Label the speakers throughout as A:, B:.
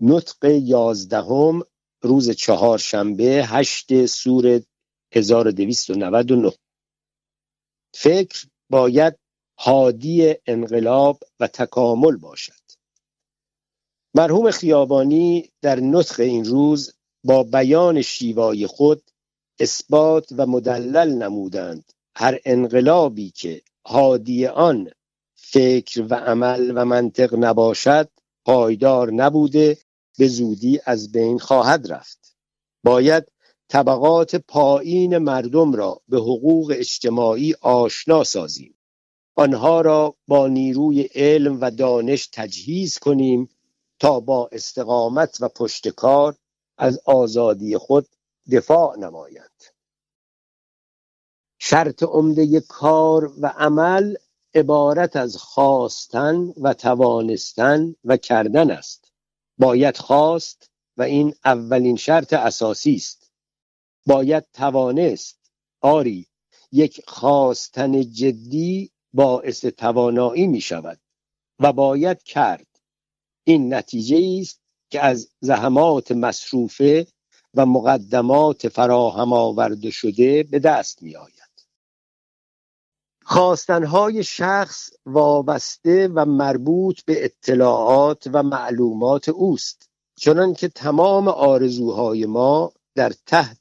A: نطق یازدهم روز چهارشنبه هشت سور 1299 فکر باید حادی انقلاب و تکامل باشد. مرحوم خیابانی در نطق این روز با بیان شیوای خود اثبات و مدلل نمودند. هر انقلابی که حادی آن فکر و عمل و منطق نباشد پایدار نبوده به زودی از بین خواهد رفت. باید طبقات پایین مردم را به حقوق اجتماعی آشنا سازیم. آنها را با نیروی علم و دانش تجهیز کنیم تا با استقامت و پشتکار از آزادی خود دفاع نمایند. شرط عمده کار و عمل عبارت از خواستن و توانستن و کردن است. باید خواست و این اولین شرط اساسی است. باید توانست. آری یک خواستن جدی باعث توانایی می شود و باید کرد. این نتیجه است که از زحمات مصروفه و مقدمات فراهم آورده شده به دست می آید. خواستنهای شخص وابسته و مربوط به اطلاعات و معلومات اوست. چنان که تمام آرزوهای ما در تحت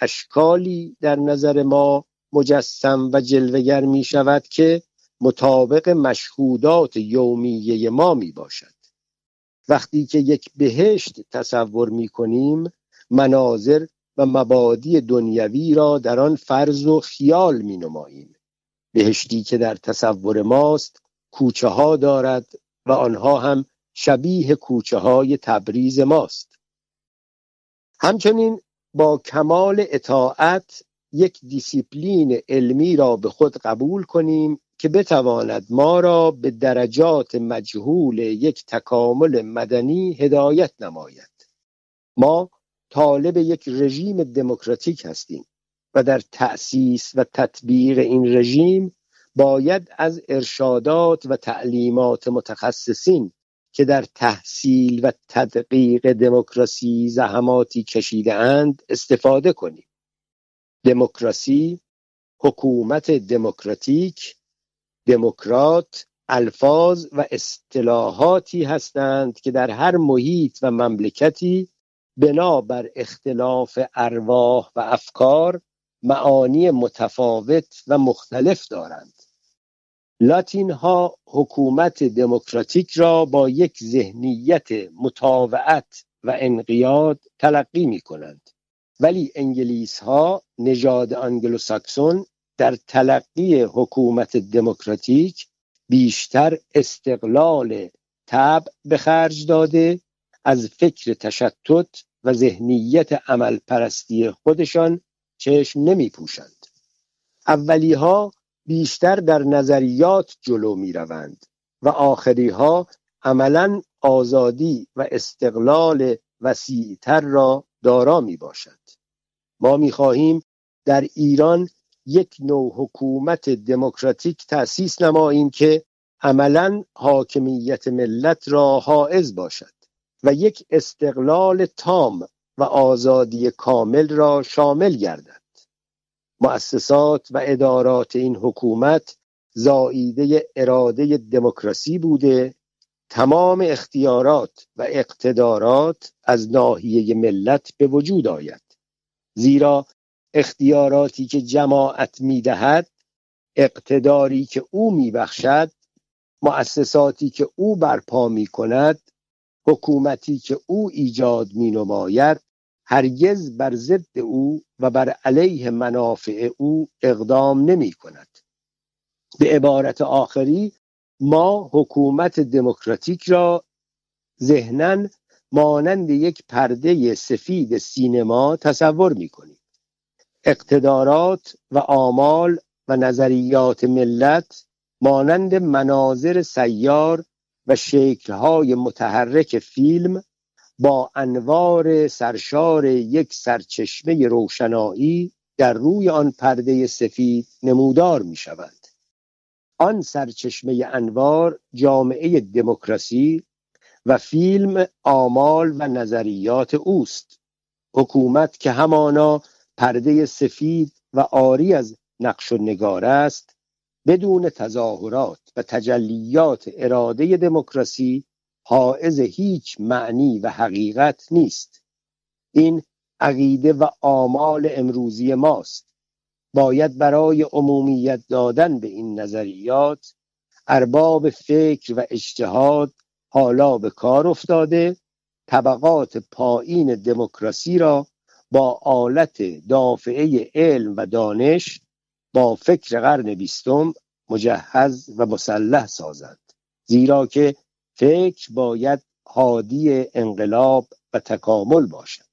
A: اشکالی در نظر ما مجسم و جلوگر می شود که مطابق مشهودات یومیه ما می باشد وقتی که یک بهشت تصور می کنیم مناظر و مبادی دنیوی را در آن فرض و خیال می نماییم بهشتی که در تصور ماست کوچه ها دارد و آنها هم شبیه کوچه های تبریز ماست. همچنین با کمال اطاعت یک دیسیپلین علمی را به خود قبول کنیم که بتواند ما را به درجات مجهول یک تکامل مدنی هدایت نماید. ما طالب یک رژیم دموکراتیک هستیم. و در تأسیس و تطبیق این رژیم باید از ارشادات و تعلیمات متخصصین که در تحصیل و تدقیق دموکراسی زحماتی کشیده اند استفاده کنیم. دموکراسی حکومت دموکراتیک دموکرات الفاظ و اصطلاحاتی هستند که در هر محیط و مملکتی بنا بر اختلاف ارواح و افکار معانی متفاوت و مختلف دارند. لاتین ها حکومت دموکراتیک را با یک ذهنیت مطاوعت و انقیاد تلقی می کنند ولی انگلیس ها نژاد انگلوساکسون در تلقی حکومت دموکراتیک بیشتر استقلال تب به خرج داده از فکر تشتت و ذهنیت عمل پرستی خودشان چشم نمی پوشند اولی ها بیشتر در نظریات جلو می روند و آخری ها عملا آزادی و استقلال وسیعتر را دارا می باشد ما می خواهیم در ایران یک نوع حکومت دموکراتیک تأسیس نماییم که عملا حاکمیت ملت را حائز باشد و یک استقلال تام و آزادی کامل را شامل گردد. مؤسسات و ادارات این حکومت زاییده اراده دموکراسی بوده تمام اختیارات و اقتدارات از ناحیه ملت به وجود آید. زیرا اختیاراتی که جماعت می‌دهد اقتداری که او میبخشد مؤسساتی که او برپا می کند حکومتی که او ایجاد می نماید هرگز بر ضد او و بر علیه منافع او اقدام نمی کند. به عبارت آخری ما حکومت دموکراتیک را ذهنا مانند یک پرده سفید سینما تصور می کنیم. اقتدارات و آمال و نظریات ملت مانند مناظر سیار و شکلهای متحرک فیلم با انوار سرشار یک سرچشمه روشنایی در روی آن پرده سفید نمودار می شود آن سرچشمه انوار جامعه دموکراسی و فیلم آمال و نظریات اوست. حکومت که همانا پرده سفید و آری از نقش و نگار است بدون تظاهرات و تجلیات اراده دموکراسی حائز هیچ معنی و حقیقت نیست. این عقیده و آمال امروزی ماست. باید برای عمومیت دادن به این نظریات ارباب فکر و اجتهاد حالا به کار افتاده طبقات پایین دموکراسی را با آلت دافعه علم و دانش با فکر قرن بیستم مجهز و مسلح سازند. زیرا که فکر باید حادی انقلاب و تکامل باشد.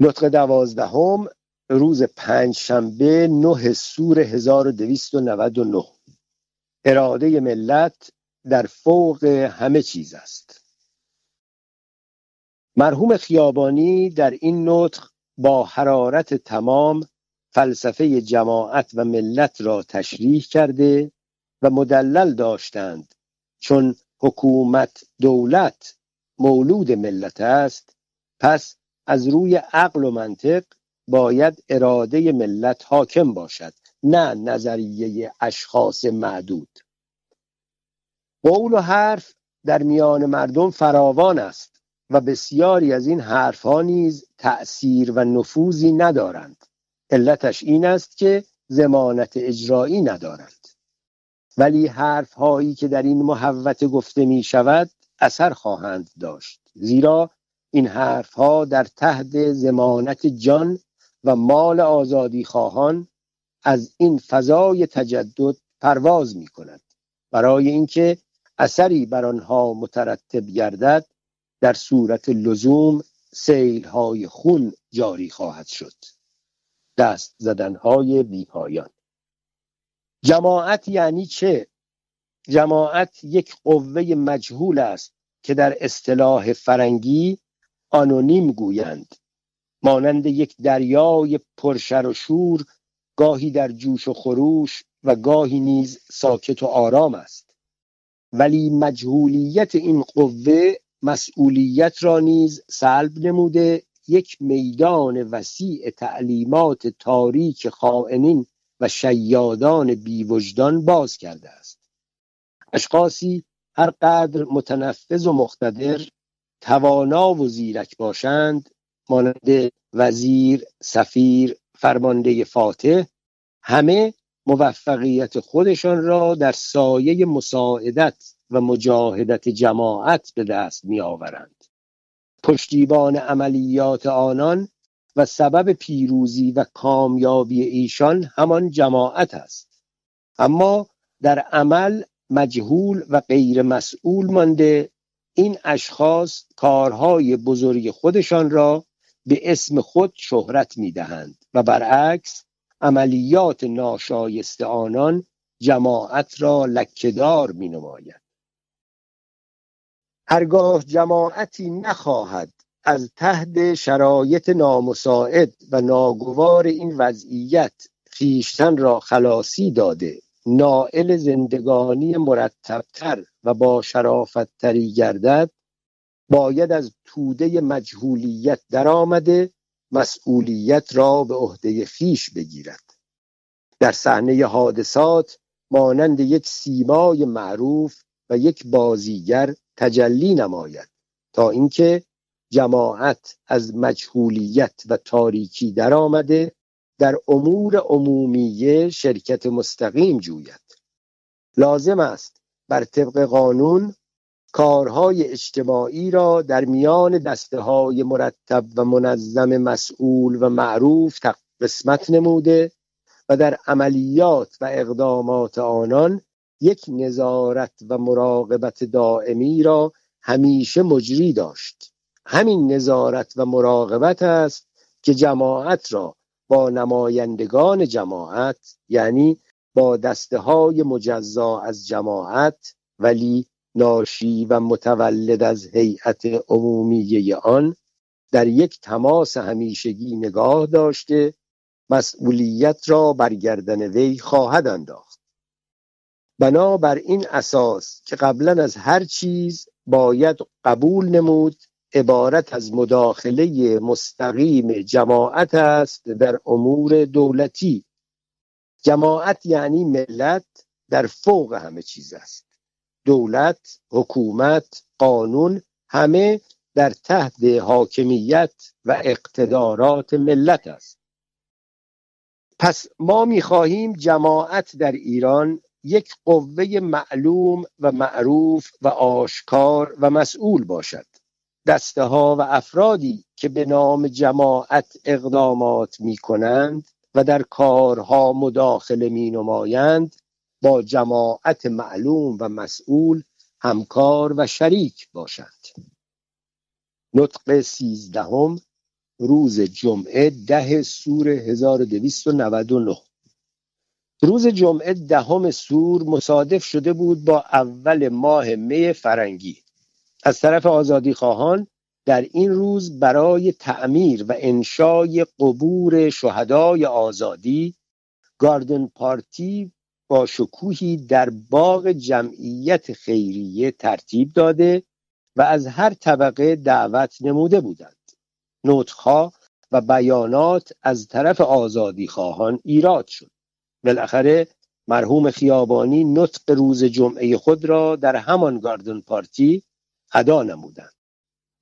A: نطق دوازدهم روز پنج شنبه نه سور 1299 اراده ملت در فوق همه چیز است. مرحوم خیابانی در این نطق با حرارت تمام فلسفه جماعت و ملت را تشریح کرده و مدلل داشتند چون حکومت دولت مولود ملت است پس از روی عقل و منطق باید اراده ملت حاکم باشد نه نظریه اشخاص معدود. قول و حرف در میان مردم فراوان است و بسیاری از این حرفها نیز تأثیر و نفوذی ندارند. علتش این است که زمانت اجرایی ندارند. ولی حرف هایی که در این محوت گفته می شود اثر خواهند داشت. زیرا این حرف ها در تحت زمانت جان و مال آزادی خواهان از این فضای تجدد پرواز می کند برای اینکه اثری بر آنها مترتب گردد در صورت لزوم سیل های خون جاری خواهد شد. دست زدنهای بیپایان. جماعت یعنی چه؟ جماعت یک قوه مجهول است که در اصطلاح فرنگی آنونیم گویند مانند یک دریای پرشر و شور گاهی در جوش و خروش و گاهی نیز ساکت و آرام است ولی مجهولیت این قوه مسئولیت را نیز سلب نموده یک میدان وسیع تعلیمات تاریک خائنین و شیادان بیوجدان باز کرده است اشخاصی هر قدر متنفذ و مقتدر توانا و زیرک باشند مانند وزیر، سفیر، فرمانده فاتح همه موفقیت خودشان را در سایه مساعدت و مجاهدت جماعت به دست می آورند. پشتیبان عملیات آنان و سبب پیروزی و کامیابی ایشان همان جماعت است. اما در عمل مجهول و غیر مسئول مانده این اشخاص کارهای بزرگ خودشان را به اسم خود شهرت می دهند و برعکس عملیات ناشایست آنان جماعت را لکهدار می نماید هرگاه جماعتی نخواهد از تحت شرایط نامساعد و ناگوار این وضعیت خیشتن را خلاصی داده. نائل زندگانی مرتبتر و با شرافتتری گردد باید از توده مجهولیت درآمده مسئولیت را به عهده خیش بگیرد. در صحنه حادثات مانند یک سیمای معروف و یک بازیگر تجلی نماید تا اینکه جماعت از مجهولیت و تاریکی درآمده در امور عمومیه شرکت مستقیم جوید. لازم است بر طبق قانون کارهای اجتماعی را در میان دسته های مرتب و منظم مسئول و معروف قسمت نموده و در عملیات و اقدامات آنان یک نظارت و مراقبت دائمی را همیشه مجری داشت. همین نظارت و مراقبت است که جماعت را با نمایندگان جماعت یعنی با دسته های مجزا از جماعت ولی ناشی و متولد از هیئت عمومیه آن در یک تماس همیشگی نگاه داشته مسئولیت را برگردن وی خواهد انداخت. بنابر این اساس که قبلا از هر چیز باید قبول نمود عبارت از مداخله مستقیم جماعت است در امور دولتی. جماعت یعنی ملت در فوق همه چیز است. دولت، حکومت، قانون همه در تحت حاکمیت و اقتدارات ملت است. پس ما می‌خواهیم جماعت در ایران یک قوه معلوم و معروف و آشکار و مسئول باشد. دسته ها و افرادی که به نام جماعت اقدامات می کنند و در کارها مداخله می نمایند با جماعت معلوم و مسئول همکار و شریک باشند. نطق سیزدهم روز جمعه ده سور 1299 روز جمعه دهم سور مصادف شده بود با اول ماه می فرنگی. از طرف آزادی خواهان در این روز برای تعمیر و انشای قبور شهدای آزادی گاردن پارتی با شکوهی در باغ جمعیت خیریه ترتیب داده و از هر طبقه دعوت نموده بودند. نطخها و بیانات از طرف آزادی خواهان ایراد شد. بالاخره مرحوم خیابانی نطق روز جمعه خود را در همان گاردن پارتی ادا نمودند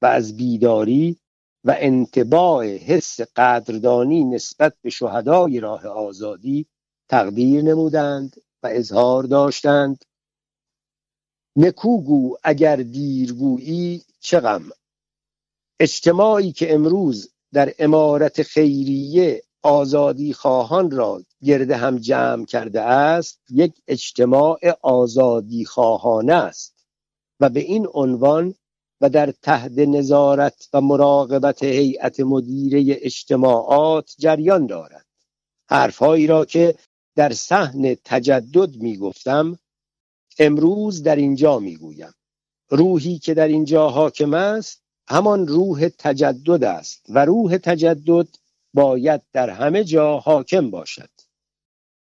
A: و از بیداری و انتباع حس قدردانی نسبت به شهدای راه آزادی تقدیر نمودند و اظهار داشتند. نکوگو اگر دیرگویی چه غم؟ اجتماعی که امروز در امارت خیریه آزادی خواهان را گرد هم جمع کرده است یک اجتماع آزادی خواهانه است. و به این عنوان و در تحت نظارت و مراقبت هیئت مدیره اجتماعات جریان دارد. حرفهایی را که در صحن تجدد می گفتم امروز در اینجا می گویم روحی که در اینجا حاکم است همان روح تجدد است و روح تجدد باید در همه جا حاکم باشد.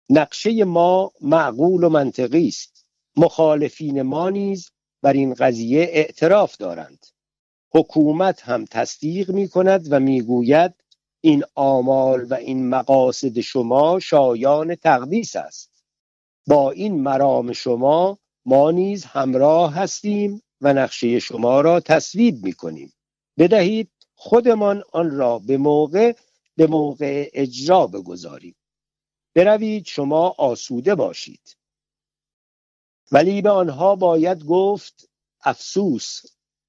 A: نقشه ما معقول و منطقی است. مخالفین ما نیز بر این قضیه اعتراف دارند. حکومت هم تصدیق می کند و می گوید این آمال و این مقاصد شما شایان تقدیس است. با این مرام شما ما نیز همراه هستیم و نقشه شما را تصویب می کنیم بدهید خودمان آن را به موقع به موقع اجرا بگذاریم. بروید شما آسوده باشید. ولی به آنها باید گفت افسوس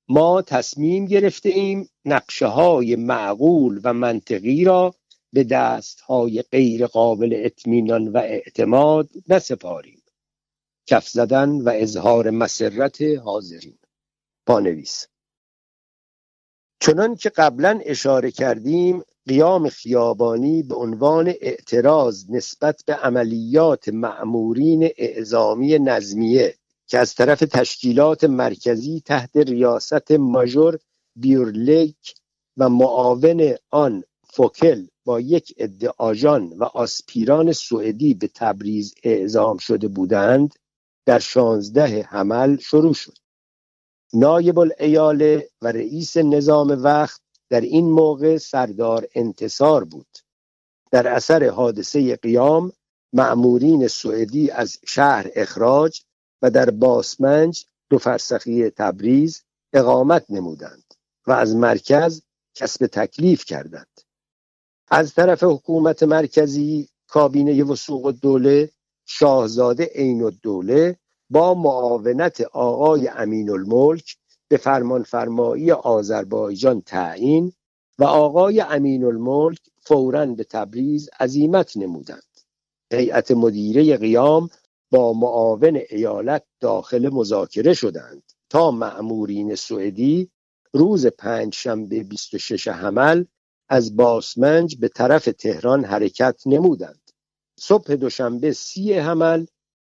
A: ما تصمیم گرفته ایم نقشه های معقول و منطقی را به دست های غیر قابل اطمینان و اعتماد نسپاریم. کف زدن و اظهار مسرت حاضرین. پانویس چنان که قبلا اشاره کردیم قیام خیابانی به عنوان اعتراض نسبت به عملیات معمورین اعزامی نظمیه که از طرف تشکیلات مرکزی تحت ریاست ماژور بیورلیک و معاون آن فوکل با یک عده آژان و آسپیران سوئدی به تبریز اعزام شده بودند در شانزده حمل شروع شد. نایب الایاله و رئیس نظام وقت در این موقع سردار انتصار بود. در اثر حادثه قیام معمورین سوئدی از شهر اخراج و در باسمنج دو فرسخی تبریز اقامت نمودند و از مرکز کسب تکلیف کردند. از طرف حکومت مرکزی کابینه وسوق دوله شاهزاده عین الدوله با معاونت آقای امین الملک به فرمانفرمایی آذربایجان تعیین و آقای امین الملک فورا به تبریز عزیمت نمودند. هیئت مدیره قیام با معاون ایالت داخل مذاکره شدند. تا معمورین سوئدی روز پنج شنبه 26 حمل از باسمنج به طرف تهران حرکت نمودند. صبح دوشنبه سی حمل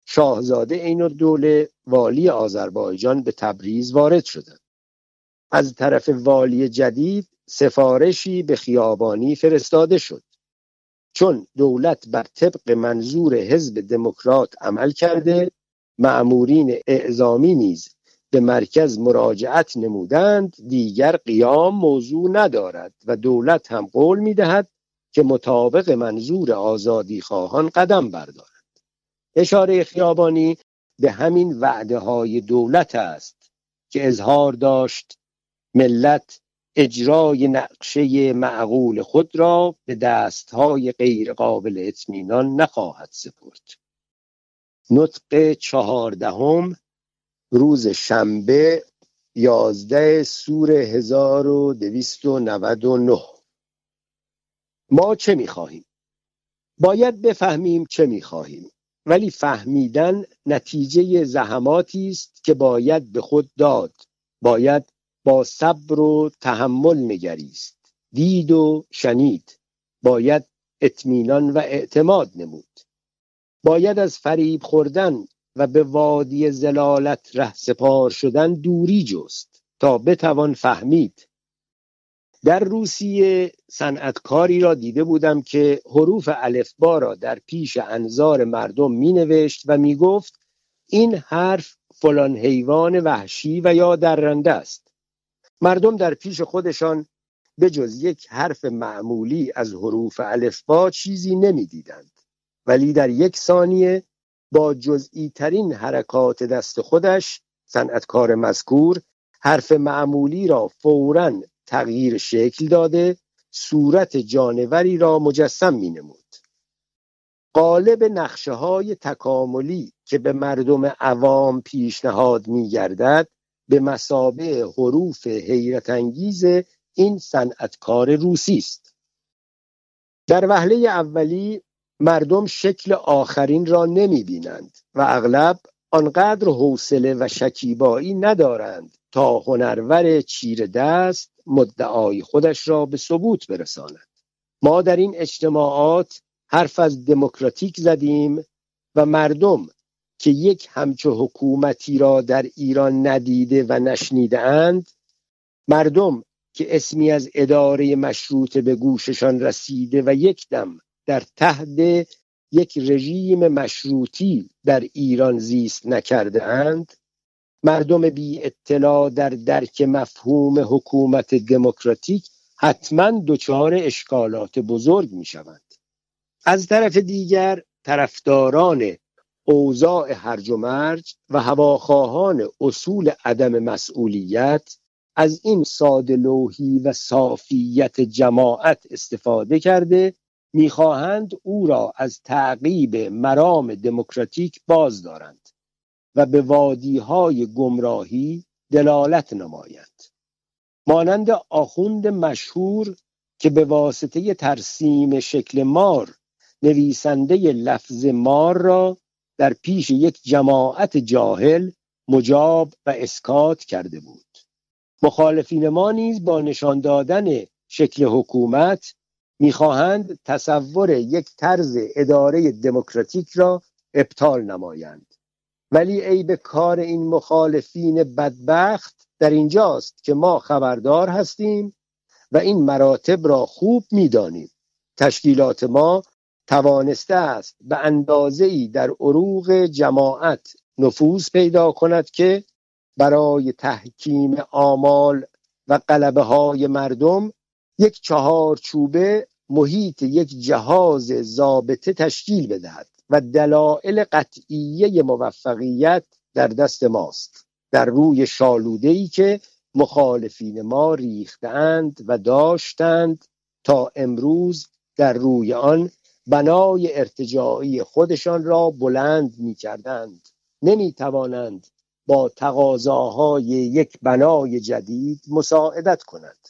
A: شاهزاده عین دوله والی آذربایجان به تبریز وارد شدند. از طرف والی جدید سفارشی به خیابانی فرستاده شد. چون دولت بر طبق منظور حزب دموکرات عمل کرده معمورین اعزامی نیز به مرکز مراجعت نمودند دیگر قیام موضوع ندارد و دولت هم قول می‌دهد که مطابق منظور آزادی خواهان قدم بردارد. اشاره خیابانی به همین وعده های دولت است که اظهار داشت ملت اجرای نقشه معقول خود را به دستهای غیر قابل اطمینان نخواهد سپرد. نطق چهاردهم روز شنبه یازده سور 1299 ما چه می‌خواهیم؟ باید بفهمیم چه می‌خواهیم. ولی فهمیدن نتیجه زحماتی است که باید به خود داد. باید با صبر و تحمل نگریست. دید و شنید. باید اطمینان و اعتماد نمود. باید از فریب خوردن و به وادی زلالت ره سپار شدن دوری جست تا بتوان فهمید در روسیه صنعتکاری را دیده بودم که حروف الفبا را در پیش انظار مردم می نوشت و می گفت این حرف فلان حیوان وحشی و یا درنده است. مردم در پیش خودشان به جز یک حرف معمولی از حروف الفبا چیزی نمی‌دیدند. ولی در یک ثانیه با جزئی ترین حرکات دست خودش صنعتکار مذکور حرف معمولی را فورا تغییر شکل داده صورت جانوری را مجسم می نمود. قالب نقشه های تکاملی که به مردم عوام پیشنهاد می گردد به مسابه حروف حیرت انگیز این صنعتکار روسی است در وهله اولی مردم شکل آخرین را نمی بینند و اغلب آنقدر حوصله و شکیبایی ندارند تا هنرور چیر دست مدعای خودش را به ثبوت برساند. ما در این اجتماعات حرف از دموکراتیک زدیم و مردم که یک همچو حکومتی را در ایران ندیده و نشنیده اند مردم که اسمی از اداره مشروط به گوششان رسیده و یک دم در تحت یک رژیم مشروطی در ایران زیست نکرده اند مردم بی اطلاع در درک مفهوم حکومت دموکراتیک حتما دچار اشکالات بزرگ می شوند. از طرف دیگر طرفداران اوضاع هرج و مرج و هواخواهان اصول عدم مسئولیت از این ساده لوحی و صافیت جماعت استفاده کرده می‌خواهند او را از تعقیب مرام دموکراتیک باز دارند و به وادیهای گمراهی دلالت نمایند. مانند آخوند مشهور که به واسطه ترسیم شکل مار نویسنده لفظ مار را در پیش یک جماعت جاهل مجاب و اسکات کرده بود. مخالفین ما نیز با نشان دادن شکل حکومت می‌خواهند تصور یک طرز اداره دموکراتیک را ابطال نمایند. ولی عیب کار این مخالفین بدبخت در اینجاست که ما خبردار هستیم و این مراتب را خوب می‌دانیم. تشکیلات ما توانسته است به اندازه ای در عروق جماعت نفوذ پیدا کند که برای تحکیم آمال و قلبه های مردم یک چهار چوبه محیط یک جهاز ضابطه تشکیل بدهد. و دلایل قطعیه موفقیت در دست ماست در روی شالوده ای که مخالفین ما ریختند و داشتند تا امروز در روی آن بنای ارتجاعی خودشان را بلند می کردند نمی توانند با تقاضاهای یک بنای جدید مساعدت کنند.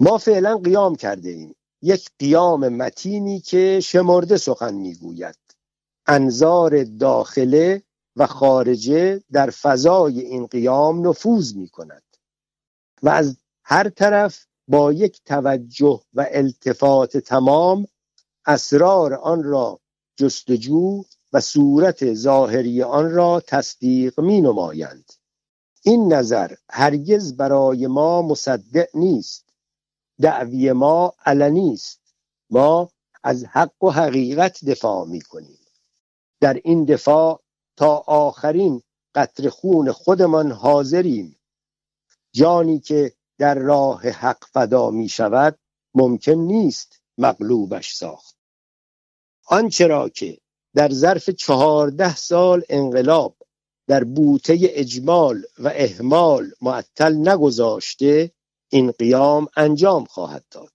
A: ما فعلا قیام کرده ایم. یک قیام متینی که شمرده سخن می‌گوید. انظار داخله و خارجه در فضای این قیام نفوذ می کند و از هر طرف با یک توجه و التفات تمام اسرار آن را جستجو و صورت ظاهری آن را تصدیق می نمایند این نظر هرگز برای ما مصدق نیست. دعوی ما علنی است ما از حق و حقیقت دفاع می کنیم در این دفاع تا آخرین قطر خون خودمان حاضریم. جانی که در راه حق فدا می شود ممکن نیست مغلوبش ساخت. آنچه را که در ظرف چهارده سال انقلاب در بوته اجمال و اهمال معطل نگذاشته این قیام انجام خواهد داد.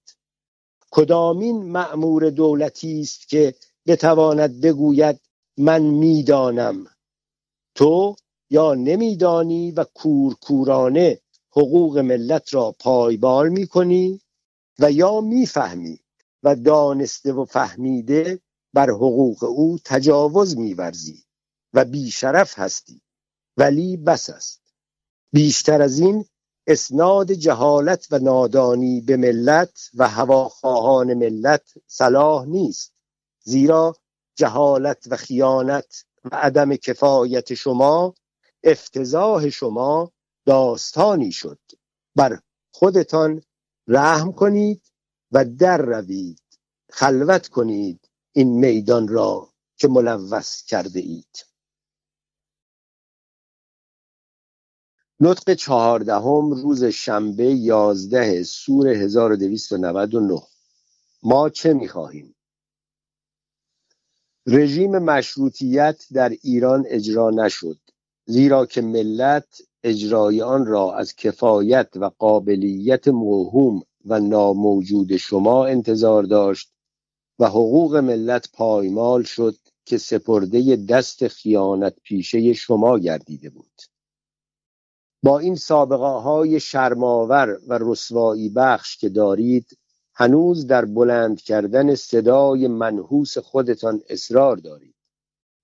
A: کدامین معمور دولتی است که بتواند بگوید من می‌دانم؟ تو یا نمیدانی و کورکورانه حقوق ملت را پایبال می‌کنی و یا می‌فهمی و دانسته و فهمیده بر حقوق او تجاوز میورزی و بیشرف هستی ولی بس است. بیشتر از این اسناد جهالت و نادانی به ملت و هواخواهان ملت صلاح نیست زیرا جهالت و خیانت و عدم کفایت شما افتضاح شما داستانی شد. بر خودتان رحم کنید و در روید خلوت کنید این میدان را که ملوث کرده اید. نطق چهاردهم روز شنبه یازده سور 1299 ما چه می‌خواهیم؟ رژیم مشروطیت در ایران اجرا نشد زیرا که ملت اجرای آن را از کفایت و قابلیت موهوم و ناموجود شما انتظار داشت و حقوق ملت پایمال شد که سپرده دست خیانت پیشه شما گردیده بود. با این سابقه های شرماور و رسوایی بخش که دارید هنوز در بلند کردن صدای منحوس خودتان اصرار دارید.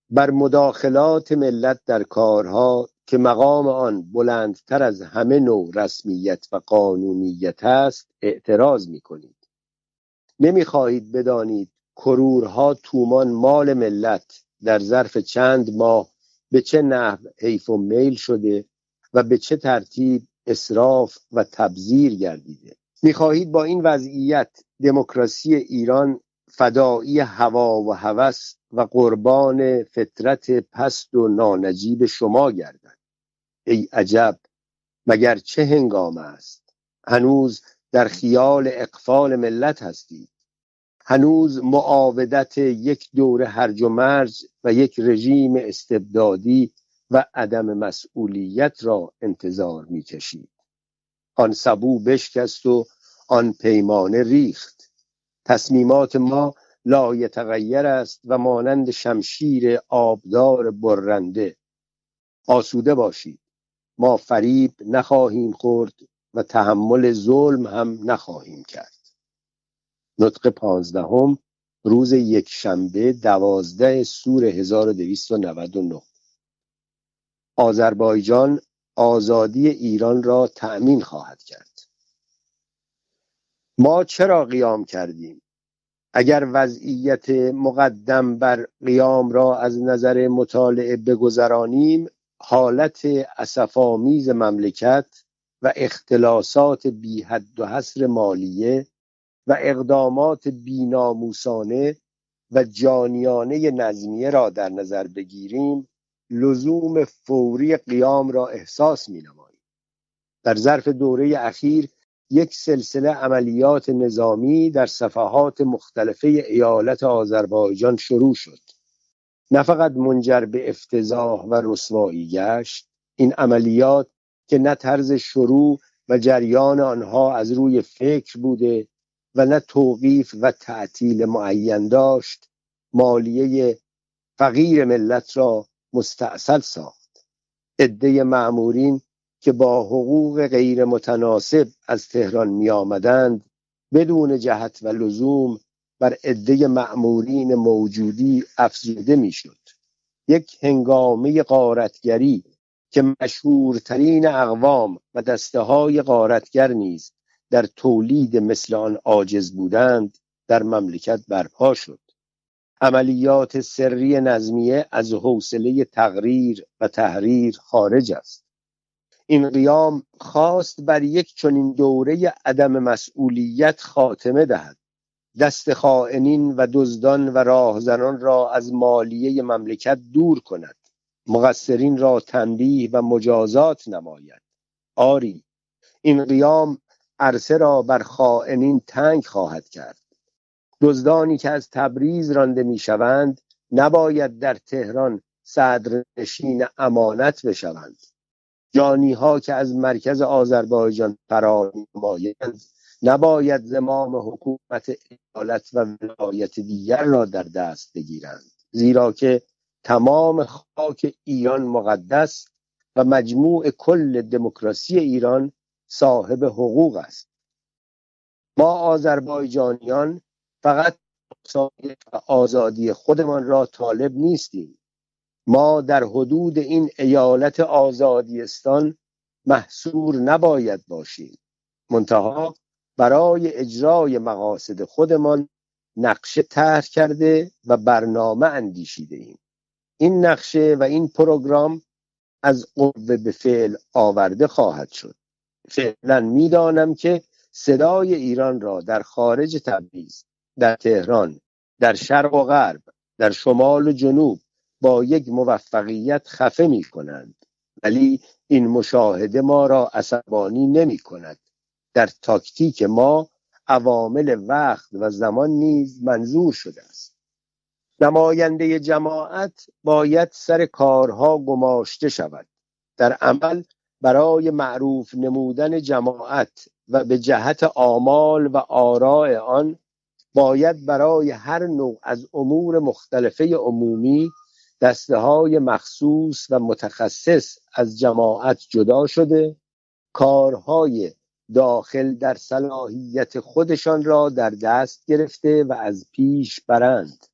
A: بر مداخلات ملت در کارها که مقام آن بلندتر از همه نوع رسمیت و قانونیت است اعتراض می کنید نمی خواهید بدانید کرورها تومان مال ملت در ظرف چند ماه به چه نحو حیف و میل شده و به چه ترتیب اصراف و تبذیر گردیده. می‌خواهید با این وضعیت دموکراسی ایران فدایی هوا و هوس و قربان فطرت پست و نانجیب شما گردد. ای عجب مگر چه هنگام است؟ هنوز در خیال اقفال ملت هستید. هنوز معاودت یک دور هرج و مرج و یک رژیم استبدادی و عدم مسئولیت را انتظار می‌کشید. آن سبو بشکست و آن پیمانه ریخت. تصمیمات ما لایتغیر است و مانند شمشیر آبدار برنده. آسوده باشید. ما فریب نخواهیم خورد و تحمل ظلم هم نخواهیم کرد. نطق پانزدهم روز یک شنبه دوازده سور 1299 آذربایجان آزادی ایران را تأمین خواهد کرد. ما چرا قیام کردیم؟ اگر وضعیت مقدم بر قیام را از نظر مطالعه بگذرانیم حالت اسفامیز مملکت و اختلاسات بی حد و حصر مالیه و اقدامات بیناموسانه و جانیانه نظمیه را در نظر بگیریم لزوم فوری قیام را احساس می نماییم. در ظرف دوره اخیر یک سلسله عملیات نظامی در صفحات مختلفه ایالت آذربایجان شروع شد نه فقط منجر به افتضاح و رسوایی گشت این عملیات که نه طرز شروع و جریان آنها از روی فکر بوده و نه توقیف و تعطیل معین داشت مالیه فقیر ملت را مستاصل ساخت. عده معمورین که با حقوق غیر متناسب از تهران می آمدند بدون جهت و لزوم بر عده معمورین موجودی افزوده می‌شد. یک هنگامه قارتگری که مشهورترین اقوام و دسته های قارتگر نیز در تولید مثل آن عاجز بودند در مملکت برپا شد. عملیات سری نظمیه از حوصله تقریر و تحریر خارج است. این قیام خواست بر یک چنین دوره عدم مسئولیت خاتمه دهد. دست خائنین و دزدان و راهزنان را از مالیه مملکت دور کند. مقصرین را تنبیه و مجازات نماید. آری این قیام عرصه را بر خائنین تنگ خواهد کرد. دزدانی که از تبریز رانده می‌شوند نباید در تهران صدرنشین امانت بشوند. جانی ها که از مرکز آذربایجان فرار نمایند نباید زمام حکومت ایالت و ولایت دیگر را در دست بگیرند. زیرا که تمام خاک ایران مقدس و مجموع کل دموکراسی ایران صاحب حقوق است. ما آذربایجانیان فقط آزادی خودمان را طالب نیستیم. ما در حدود این ایالت آزادیستان محصور نباید باشیم. منتها برای اجرای مقاصد خودمان نقشه طرح کرده و برنامه اندیشیده ایم. این نقشه و این پروگرام از قوه به فعل آورده خواهد شد. فعلا می‌دانم که صدای ایران را در خارج تبریز در تهران در شرق و غرب در شمال و جنوب با یک موفقیت خفه می کنند ولی این مشاهده ما را عصبانی نمی کند در تاکتیک ما عوامل وقت و زمان نیز منظور شده است. نماینده جماعت باید سر کارها گماشته شود. در عمل برای معروف نمودن جماعت و به جهت آمال و آراء آن باید برای هر نوع از امور مختلفه عمومی دسته های مخصوص و متخصص از جماعت جدا شده کارهای داخل در صلاحیت خودشان را در دست گرفته و از پیش برند.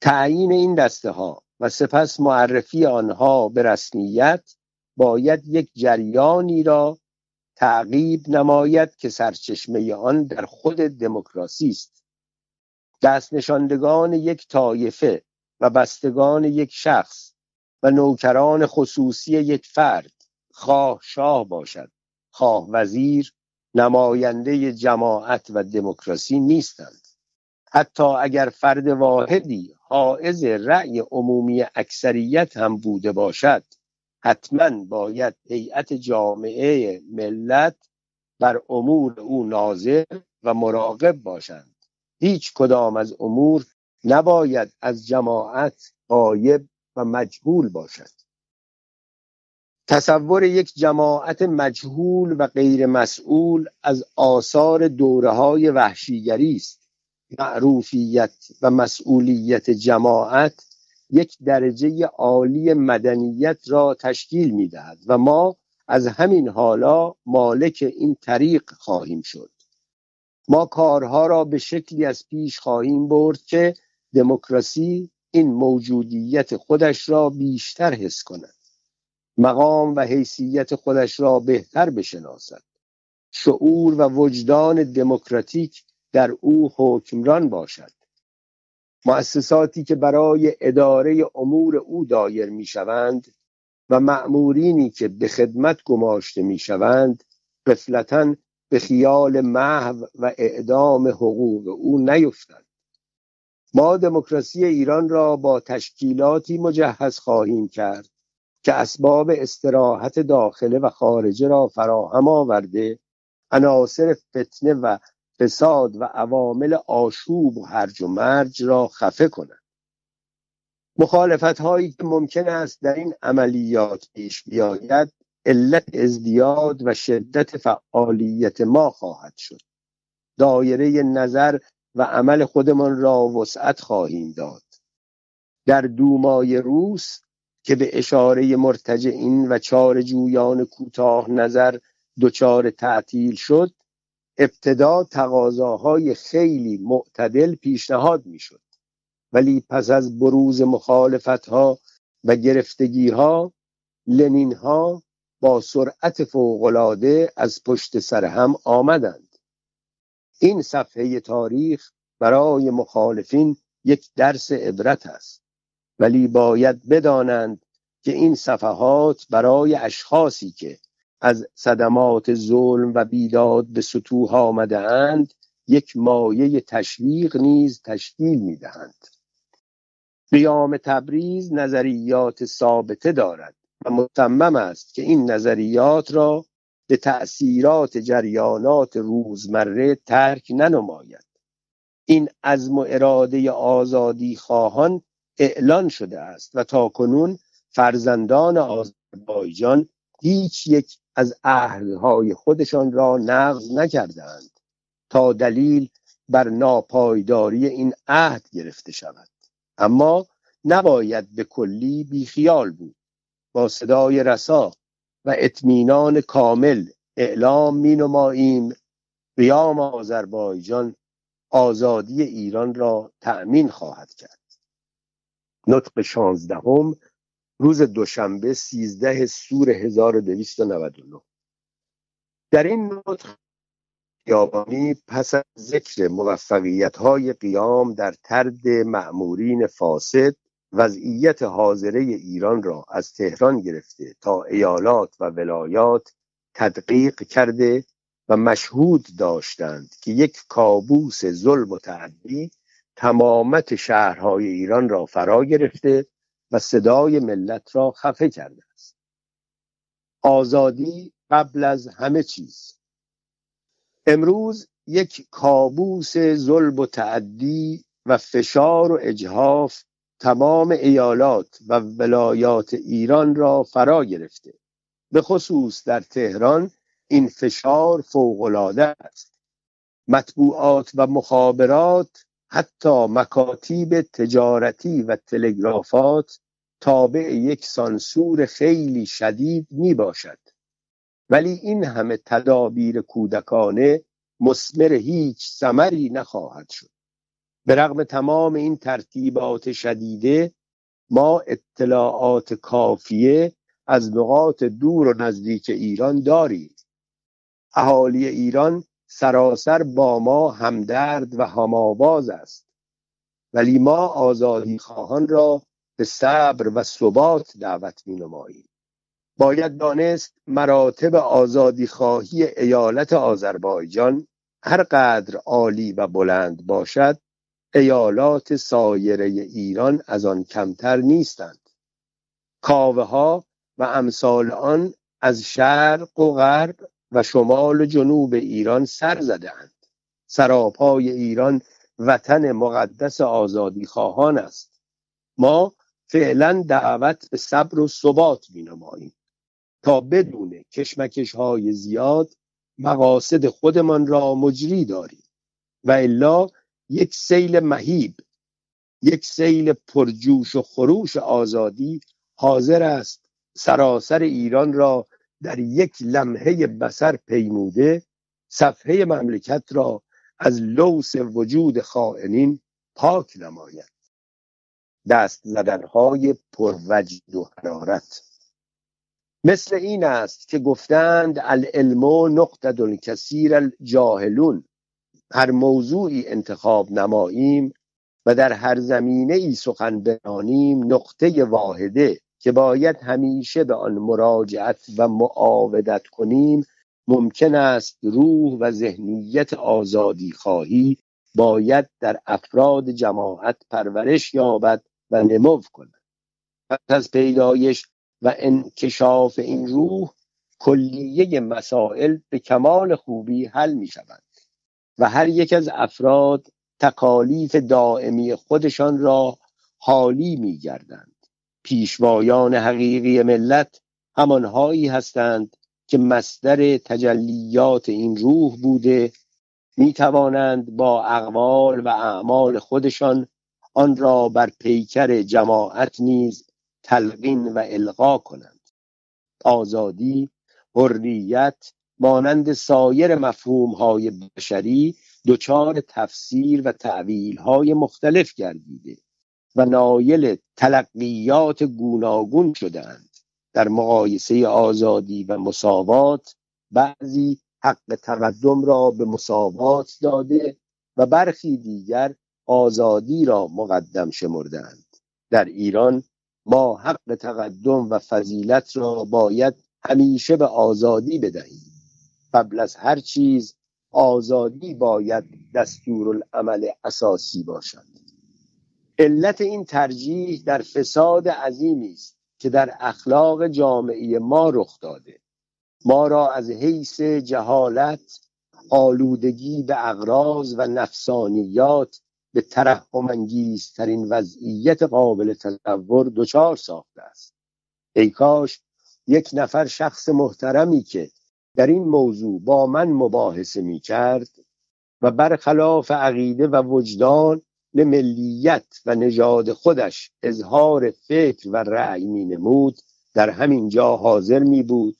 A: تعیین این دسته ها و سپس معرفی آنها به رسمیت باید یک جریانی را تعقیب نماید که سرچشمه آن در خود دموکراسی است. دست نشاندگان یک طایفه و بستگان یک شخص و نوکران خصوصی یک فرد خواه شاه باشد. خواه وزیر نماینده جماعت و دموکراسی نیستند. حتی اگر فرد واحدی حائز رأی عمومی اکثریت هم بوده باشد حتما باید هیئت جامعه ملت بر امور او ناظر و مراقب باشند. هیچ کدام از امور نباید از جماعت قایب و مجهول باشد. تصور یک جماعت مجهول و غیر مسئول از آثار دوره های وحشیگری است. معروفیت و مسئولیت جماعت یک درجه عالی مدنیت را تشکیل می دهد و ما از همین حالا مالک این طریق خواهیم شد. ما کارها را به شکلی از پیش خواهیم برد که دموکراسی این موجودیت خودش را بیشتر حس کند. مقام و حیثیت خودش را بهتر بشناسد. شعور و وجدان دموکراتیک در او حکمران باشد. مؤسساتی که برای اداره امور او دایر می شوند و مأمورینی که به خدمت گماشته می شوند قفلتا به خیال محو و اعدام حقوق او نیفتند. ما دموکراسی ایران را با تشکیلاتی مجهز خواهیم کرد که اسباب استراحت داخله و خارجه را فراهم آورده عناصر فتنه و فساد و عوامل آشوب و هرج و مرج را خفه کنند مخالفت هایی که ممکن است در این عملیات پیش بیاید علت ازدیاد و شدت فعالیت ما خواهد شد. دایره نظر و عمل خودمان را وسعت خواهیم داد. در دومای روس که به اشاره مرتجعین و چار جویان کوتاه نظر دچار تعطیل شد ابتدا تقاضاهای خیلی معتدل پیشنهاد می‌شد. ولی پس از بروز مخالفت ها و گرفتگی ها لنین ها با سرعت فوقالعاده از پشت سر هم آمدند. این صفحه تاریخ برای مخالفین یک درس عبرت است. ولی باید بدانند که این صفحات برای اشخاصی که از صدمات ظلم و بیداد به سطوح آمده اند یک مایه تشویق نیز تشکیل می دهند. قیام تبریز نظریات ثابته دارد و مصمم است که این نظریات را به تأثیرات جریانات روزمره ترک ننماید این عزم و اراده آزادی خواهان اعلان شده است و تا کنون فرزندان آذربایجان هیچ یک از عهدهای خودشان را نقض نکردند تا دلیل بر ناپایداری این عهد گرفته شود. اما نباید به کلی بیخیال بود. با صدای رسا و اطمینان کامل اعلام می نماییم قیام آذربایجان آزادی ایران را تأمین خواهد کرد. نطق شانزدهم روز دوشنبه سیزده سور 1299 در این نطق یابانی پس از ذکر موفقیت های قیام در ترد معمورین فاسد وضعیت حاضره ایران را از تهران گرفته تا ایالات و ولایات تدقیق کرده و مشهود داشتند که یک کابوس ظلم و تعدی تمامت شهرهای ایران را فرا گرفته و صدای ملت را خفه کرده است. آزادی قبل از همه چیز. امروز یک کابوس ظلم و تعدی و فشار و اجهاف تمام ایالات و ولایات ایران را فرا گرفته. به خصوص در تهران این فشار فوقالعاده است. مطبوعات و مخابرات حتی مکاتیب تجارتی و تلگرافات تابع یک سانسور خیلی شدید می باشد ولی این همه تدابیر کودکانه مسمر هیچ ثمری نخواهد شد. به رغم تمام این ترتیبات شدیده ما اطلاعات کافیه از نقاط دور و نزدیک ایران داریم. اهالی ایران سراسر با ما همدرد و هماواز است. ولی ما آزادی خواهان را به صبر و ثبات دعوت می نماییم باید دانست مراتب آزادی خواهی ایالت آذربایجان هر قدر عالی و بلند باشد ایالات سایره ایران از آن کمتر نیستند. کاوه ها و امثال آن از شرق و غرب و شمال و جنوب ایران سر زدهاند. سراپای ایران وطن مقدس آزادی خواهان است. ما فعلا دعوت به صبر و ثبات می نماییم تا بدون کشمکش های زیاد مقاصد خودمان را مجری داریم و الا یک سیل مهیب یک سیل پرجوش و خروش آزادی حاضر است سراسر ایران را در یک لمحه بسر پیموده صفحه مملکت را از لوس وجود خائنین پاک نماید. دست زدنهای پروجد و حرارت. مثل این است که گفتند العلم نقطه الکثیر الجاهلون. هر موضوعی انتخاب نماییم و در هر زمینه ای سخن برانیم نقطه واحده که باید همیشه به آن مراجعت و معاودت کنیم. ممکن است روح و ذهنیت آزادی خواهی باید در افراد جماعت پرورش یابد و نمو کند پس از پیدایش و انکشاف این روح کلیه مسائل به کمال خوبی حل می شود و هر یک از افراد تکالیف دائمی خودشان را حالی می گردند. پیشوایان حقیقی ملت همانهایی هستند که مصدر تجلیات این روح بوده. می توانند با اقوال و اعمال خودشان آن را بر پیکر جماعت نیز تلقین و القا کنند. آزادی حریت مانند سایر مفهوم های بشری دچار تفسیر و تعویل های مختلف گردیده و نایل تلقیات گوناگون شدند در مقایسه آزادی و مساوات بعضی حق تقدم را به مساوات داده و برخی دیگر آزادی را مقدم شمردند در ایران ما حق تقدم و فضیلت را باید همیشه به آزادی بدهیم. قبل از هر چیز آزادی باید دستورالعمل اساسی باشد. علت این ترجیح در فساد عظیمی است که در اخلاق جامعه ما رخ داده. ما را از حیث جهالت آلودگی به اغراض و نفسانیات به ترحم انگیزترین وضعیت قابل تصور دچار ساخته است. ای کاش یک نفر شخص محترمی که در این موضوع با من مباحثه می کرد و برخلاف عقیده و وجدان ملیت و نژاد خودش اظهار فکر و رأی می نمود در همین جا حاضر می بود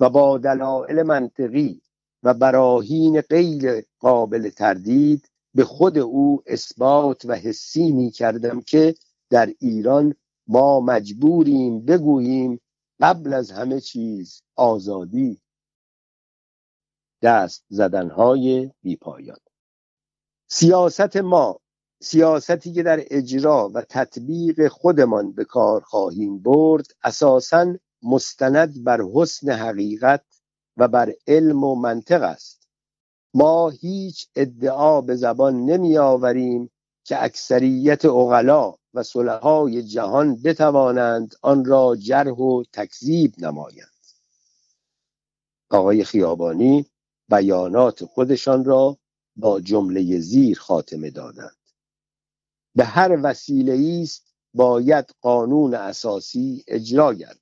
A: و با دلایل منطقی و براهین غیر قابل تردید به خود او اثبات و حسی می کردم که در ایران ما مجبوریم بگوییم قبل از همه چیز آزادی. دست زدنهای بیپایان. سیاست ما سیاستی که در اجرا و تطبیق خودمان به کار خواهیم برد اساسا مستند بر حسن حقیقت و بر علم و منطق است. ما هیچ ادعا به زبان نمی آوریم که اکثریت اغلا و صلحای جهان بتوانند آن را جرح و تکذیب نمایند. آقای خیابانی بیانات خودشان را با جمله زیر خاتمه دادند. به هر وسیله است باید قانون اساسی اجرا گردد.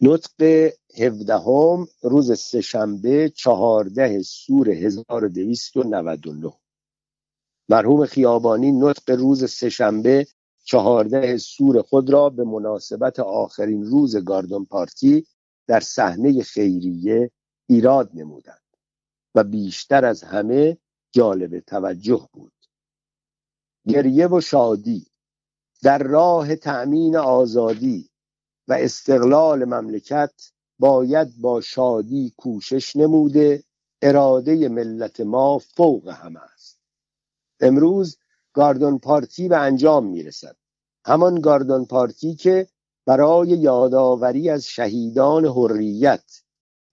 A: نطق هفدهم روز سهشنبه چهارده سور 1299 مرحوم خیابانی نطق روز سهشنبه چهارده سور خود را به مناسبت آخرین روز گاردون پارتی در صحنه خیریه ایراد نمودند و بیشتر از همه جالب توجه بود. گریه و شادی در راه تأمین آزادی و استقلال مملکت باید با شادی کوشش نموده اراده ملت ما فوق همه است. امروز گاردون پارتی به انجام می‌رسد. همان گاردون پارتی که برای یادآوری از شهیدان حریت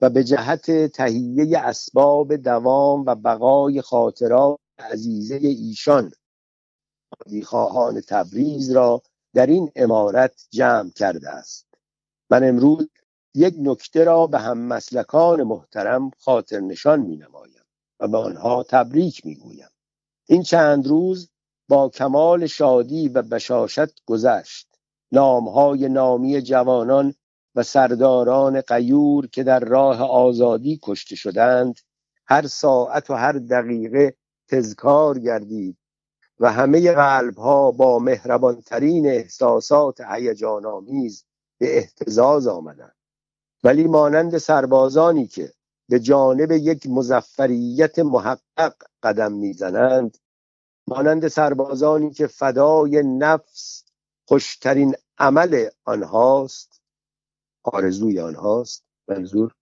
A: و به جهت تهیه اسباب دوام و بقای خاطرات عزیزه ایشان خواهان تبریز را در این امارت جمع کرده است. من امروز یک نکته را به هم مسلکان محترم خاطر نشان می نمایم و به آنها تبریک می گویم. این چند روز با کمال شادی و بشاشت گذشت. نامهای نامی جوانان و سرداران قیور که در راه آزادی کشته شدند هر ساعت و هر دقیقه تذکار گردید و همه قلب ها با مهربانترین احساسات هیجان آمیز به احتزاز آمدند. ولی مانند سربازانی که به جانب یک مزفریت محقق قدم می‌زنند مانند سربازانی که فدای نفس خوشترین عمل آنهاست آرزوی آنهاست منظور.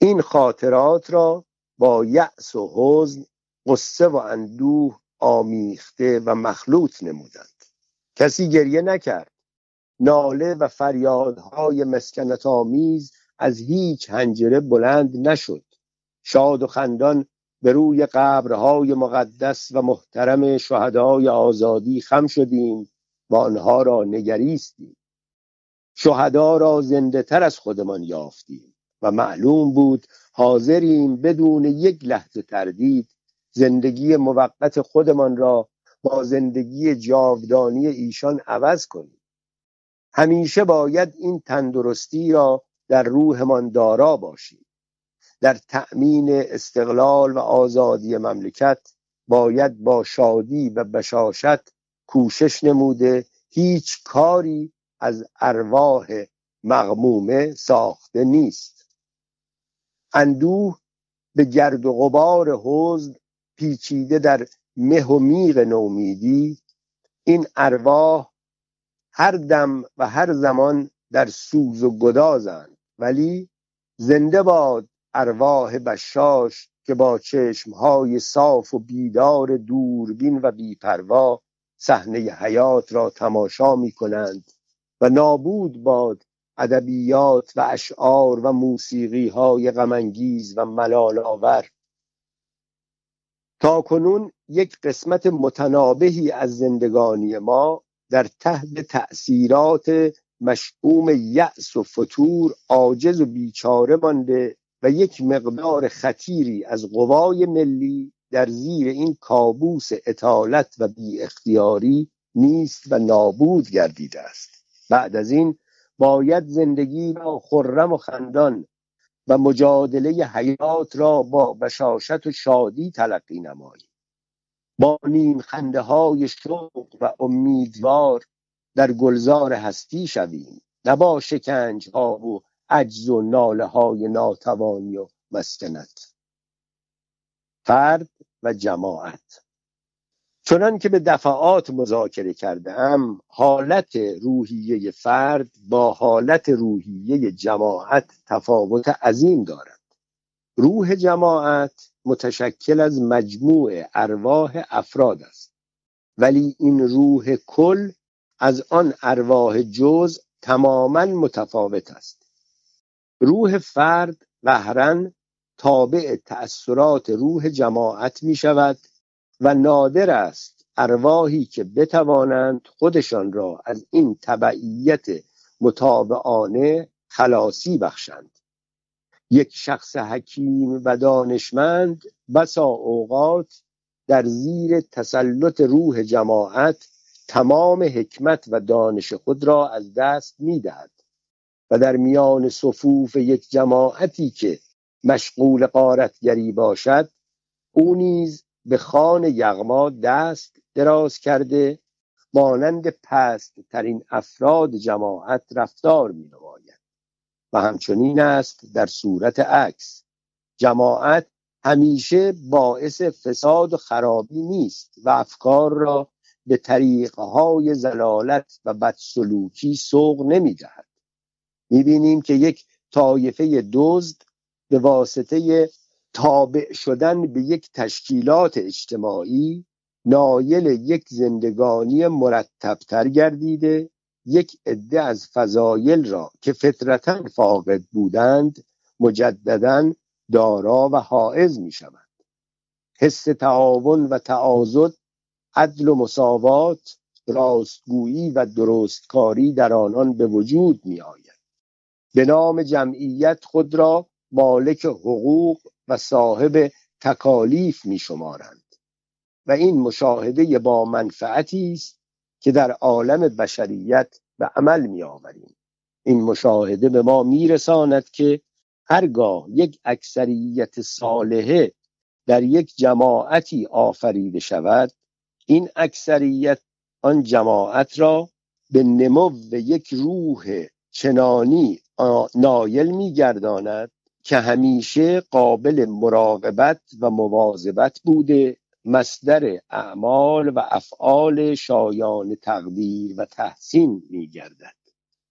A: این خاطرات را با یأس و حزن قصه و اندوه آمیخته و مخلوط نمودند. کسی گریه نکرد. ناله و فریادهای مسکنت آمیز از هیچ هنجره بلند نشد. شاد و خندان به روی قبرهای مقدس و محترم شهدای آزادی خم شدیم و آنها را نگریستیم. شهدا را زنده تر از خودمان یافتیم و معلوم بود حاضریم بدون یک لحظه تردید زندگی موقت خودمان را با زندگی جاودانی ایشان عوض کنیم. همیشه باید این تندرستی را در روحمان دارا باشیم. در تأمین استقلال و آزادی مملکت باید با شادی و بشاشت کوشش نموده هیچ کاری از ارواح مغمومه ساخته نیست. اندوه به گرد و غبار حزن پیچیده در مه و میغ نومیدی این ارواح هر دم و هر زمان در سوز و گدازند. ولی زنده باد ارواح بشاش که با چشمهای صاف و بیدار دوربین و بیپروا صحنه حیات را تماشا می کنند و نابود باد ادبیات و اشعار و موسیقی های غمانگیز و ملال آور تا کنون یک قسمت متنابهی از زندگانی ما در تحت تأثیرات مشعوم یأس و فتور عاجز و بیچاره مانده و یک مقدار خطیری از قوای ملی در زیر این کابوس اطالت و بی اختیاری نیست و نابود گردیده است. بعد از این باید زندگی را خرم و خندان و مجادله حیات را با بشاشت و شادی تلقی نماییم با نیم خنده های شوق و امیدوار در گلزار هستی شویم. نه با شکنج ها و عجز و ناله های ناتوانی و مسکنت. فرد و جماعت. چنان که به دفعات مذاکره کردم حالت روحیه فرد با حالت روحیه جماعت تفاوت عظیم دارد. روح جماعت متشکل از مجموع ارواح افراد است. ولی این روح کل از آن ارواح جز تماما متفاوت است. روح فرد قهرن تابع تأثیرات روح جماعت می شود و نادر است ارواحی که بتوانند خودشان را از این تبعیت متابعانه خلاصی بخشند. یک شخص حکیم و دانشمند بسا اوقات در زیر تسلط روح جماعت تمام حکمت و دانش خود را از دست می‌دهد و در میان صفوف یک جماعتی که مشغول قارتگری باشد او نیز به خان یغما دست دراز کرده مانند پست ترین افراد جماعت رفتار می نماید و همچنین است در صورت عکس. جماعت همیشه باعث فساد و خرابی نیست و افکار را به طریقهای زلالت و بدسلوکی سوق نمی دهد می بینیم که یک طایفه دزد به واسطه تابع شدن به یک تشکیلات اجتماعی نایل یک زندگانی مرتبتر گردیده یک عده از فضایل را که فطرتا فاقد بودند مجددا دارا و حائز می شوند حس تعاون و تعاضد عدل و مساوات راستگویی و درستکاری در آنان به وجود می آید به نام جمعیت خود را مالک حقوق و صاحب تکالیف می شمارند و این مشاهده با منفعتی است که در عالم بشریت به عمل می آوریم این مشاهده به ما می رساند که هرگاه یک اکثریت صالحه در یک جماعتی آفریده شود این اکثریت آن جماعت را به نمو یک روح چنانی نایل میگرداند که همیشه قابل مراقبت و مواظبت بوده مصدر اعمال و افعال شایان تقدیر و تحسین میگردد.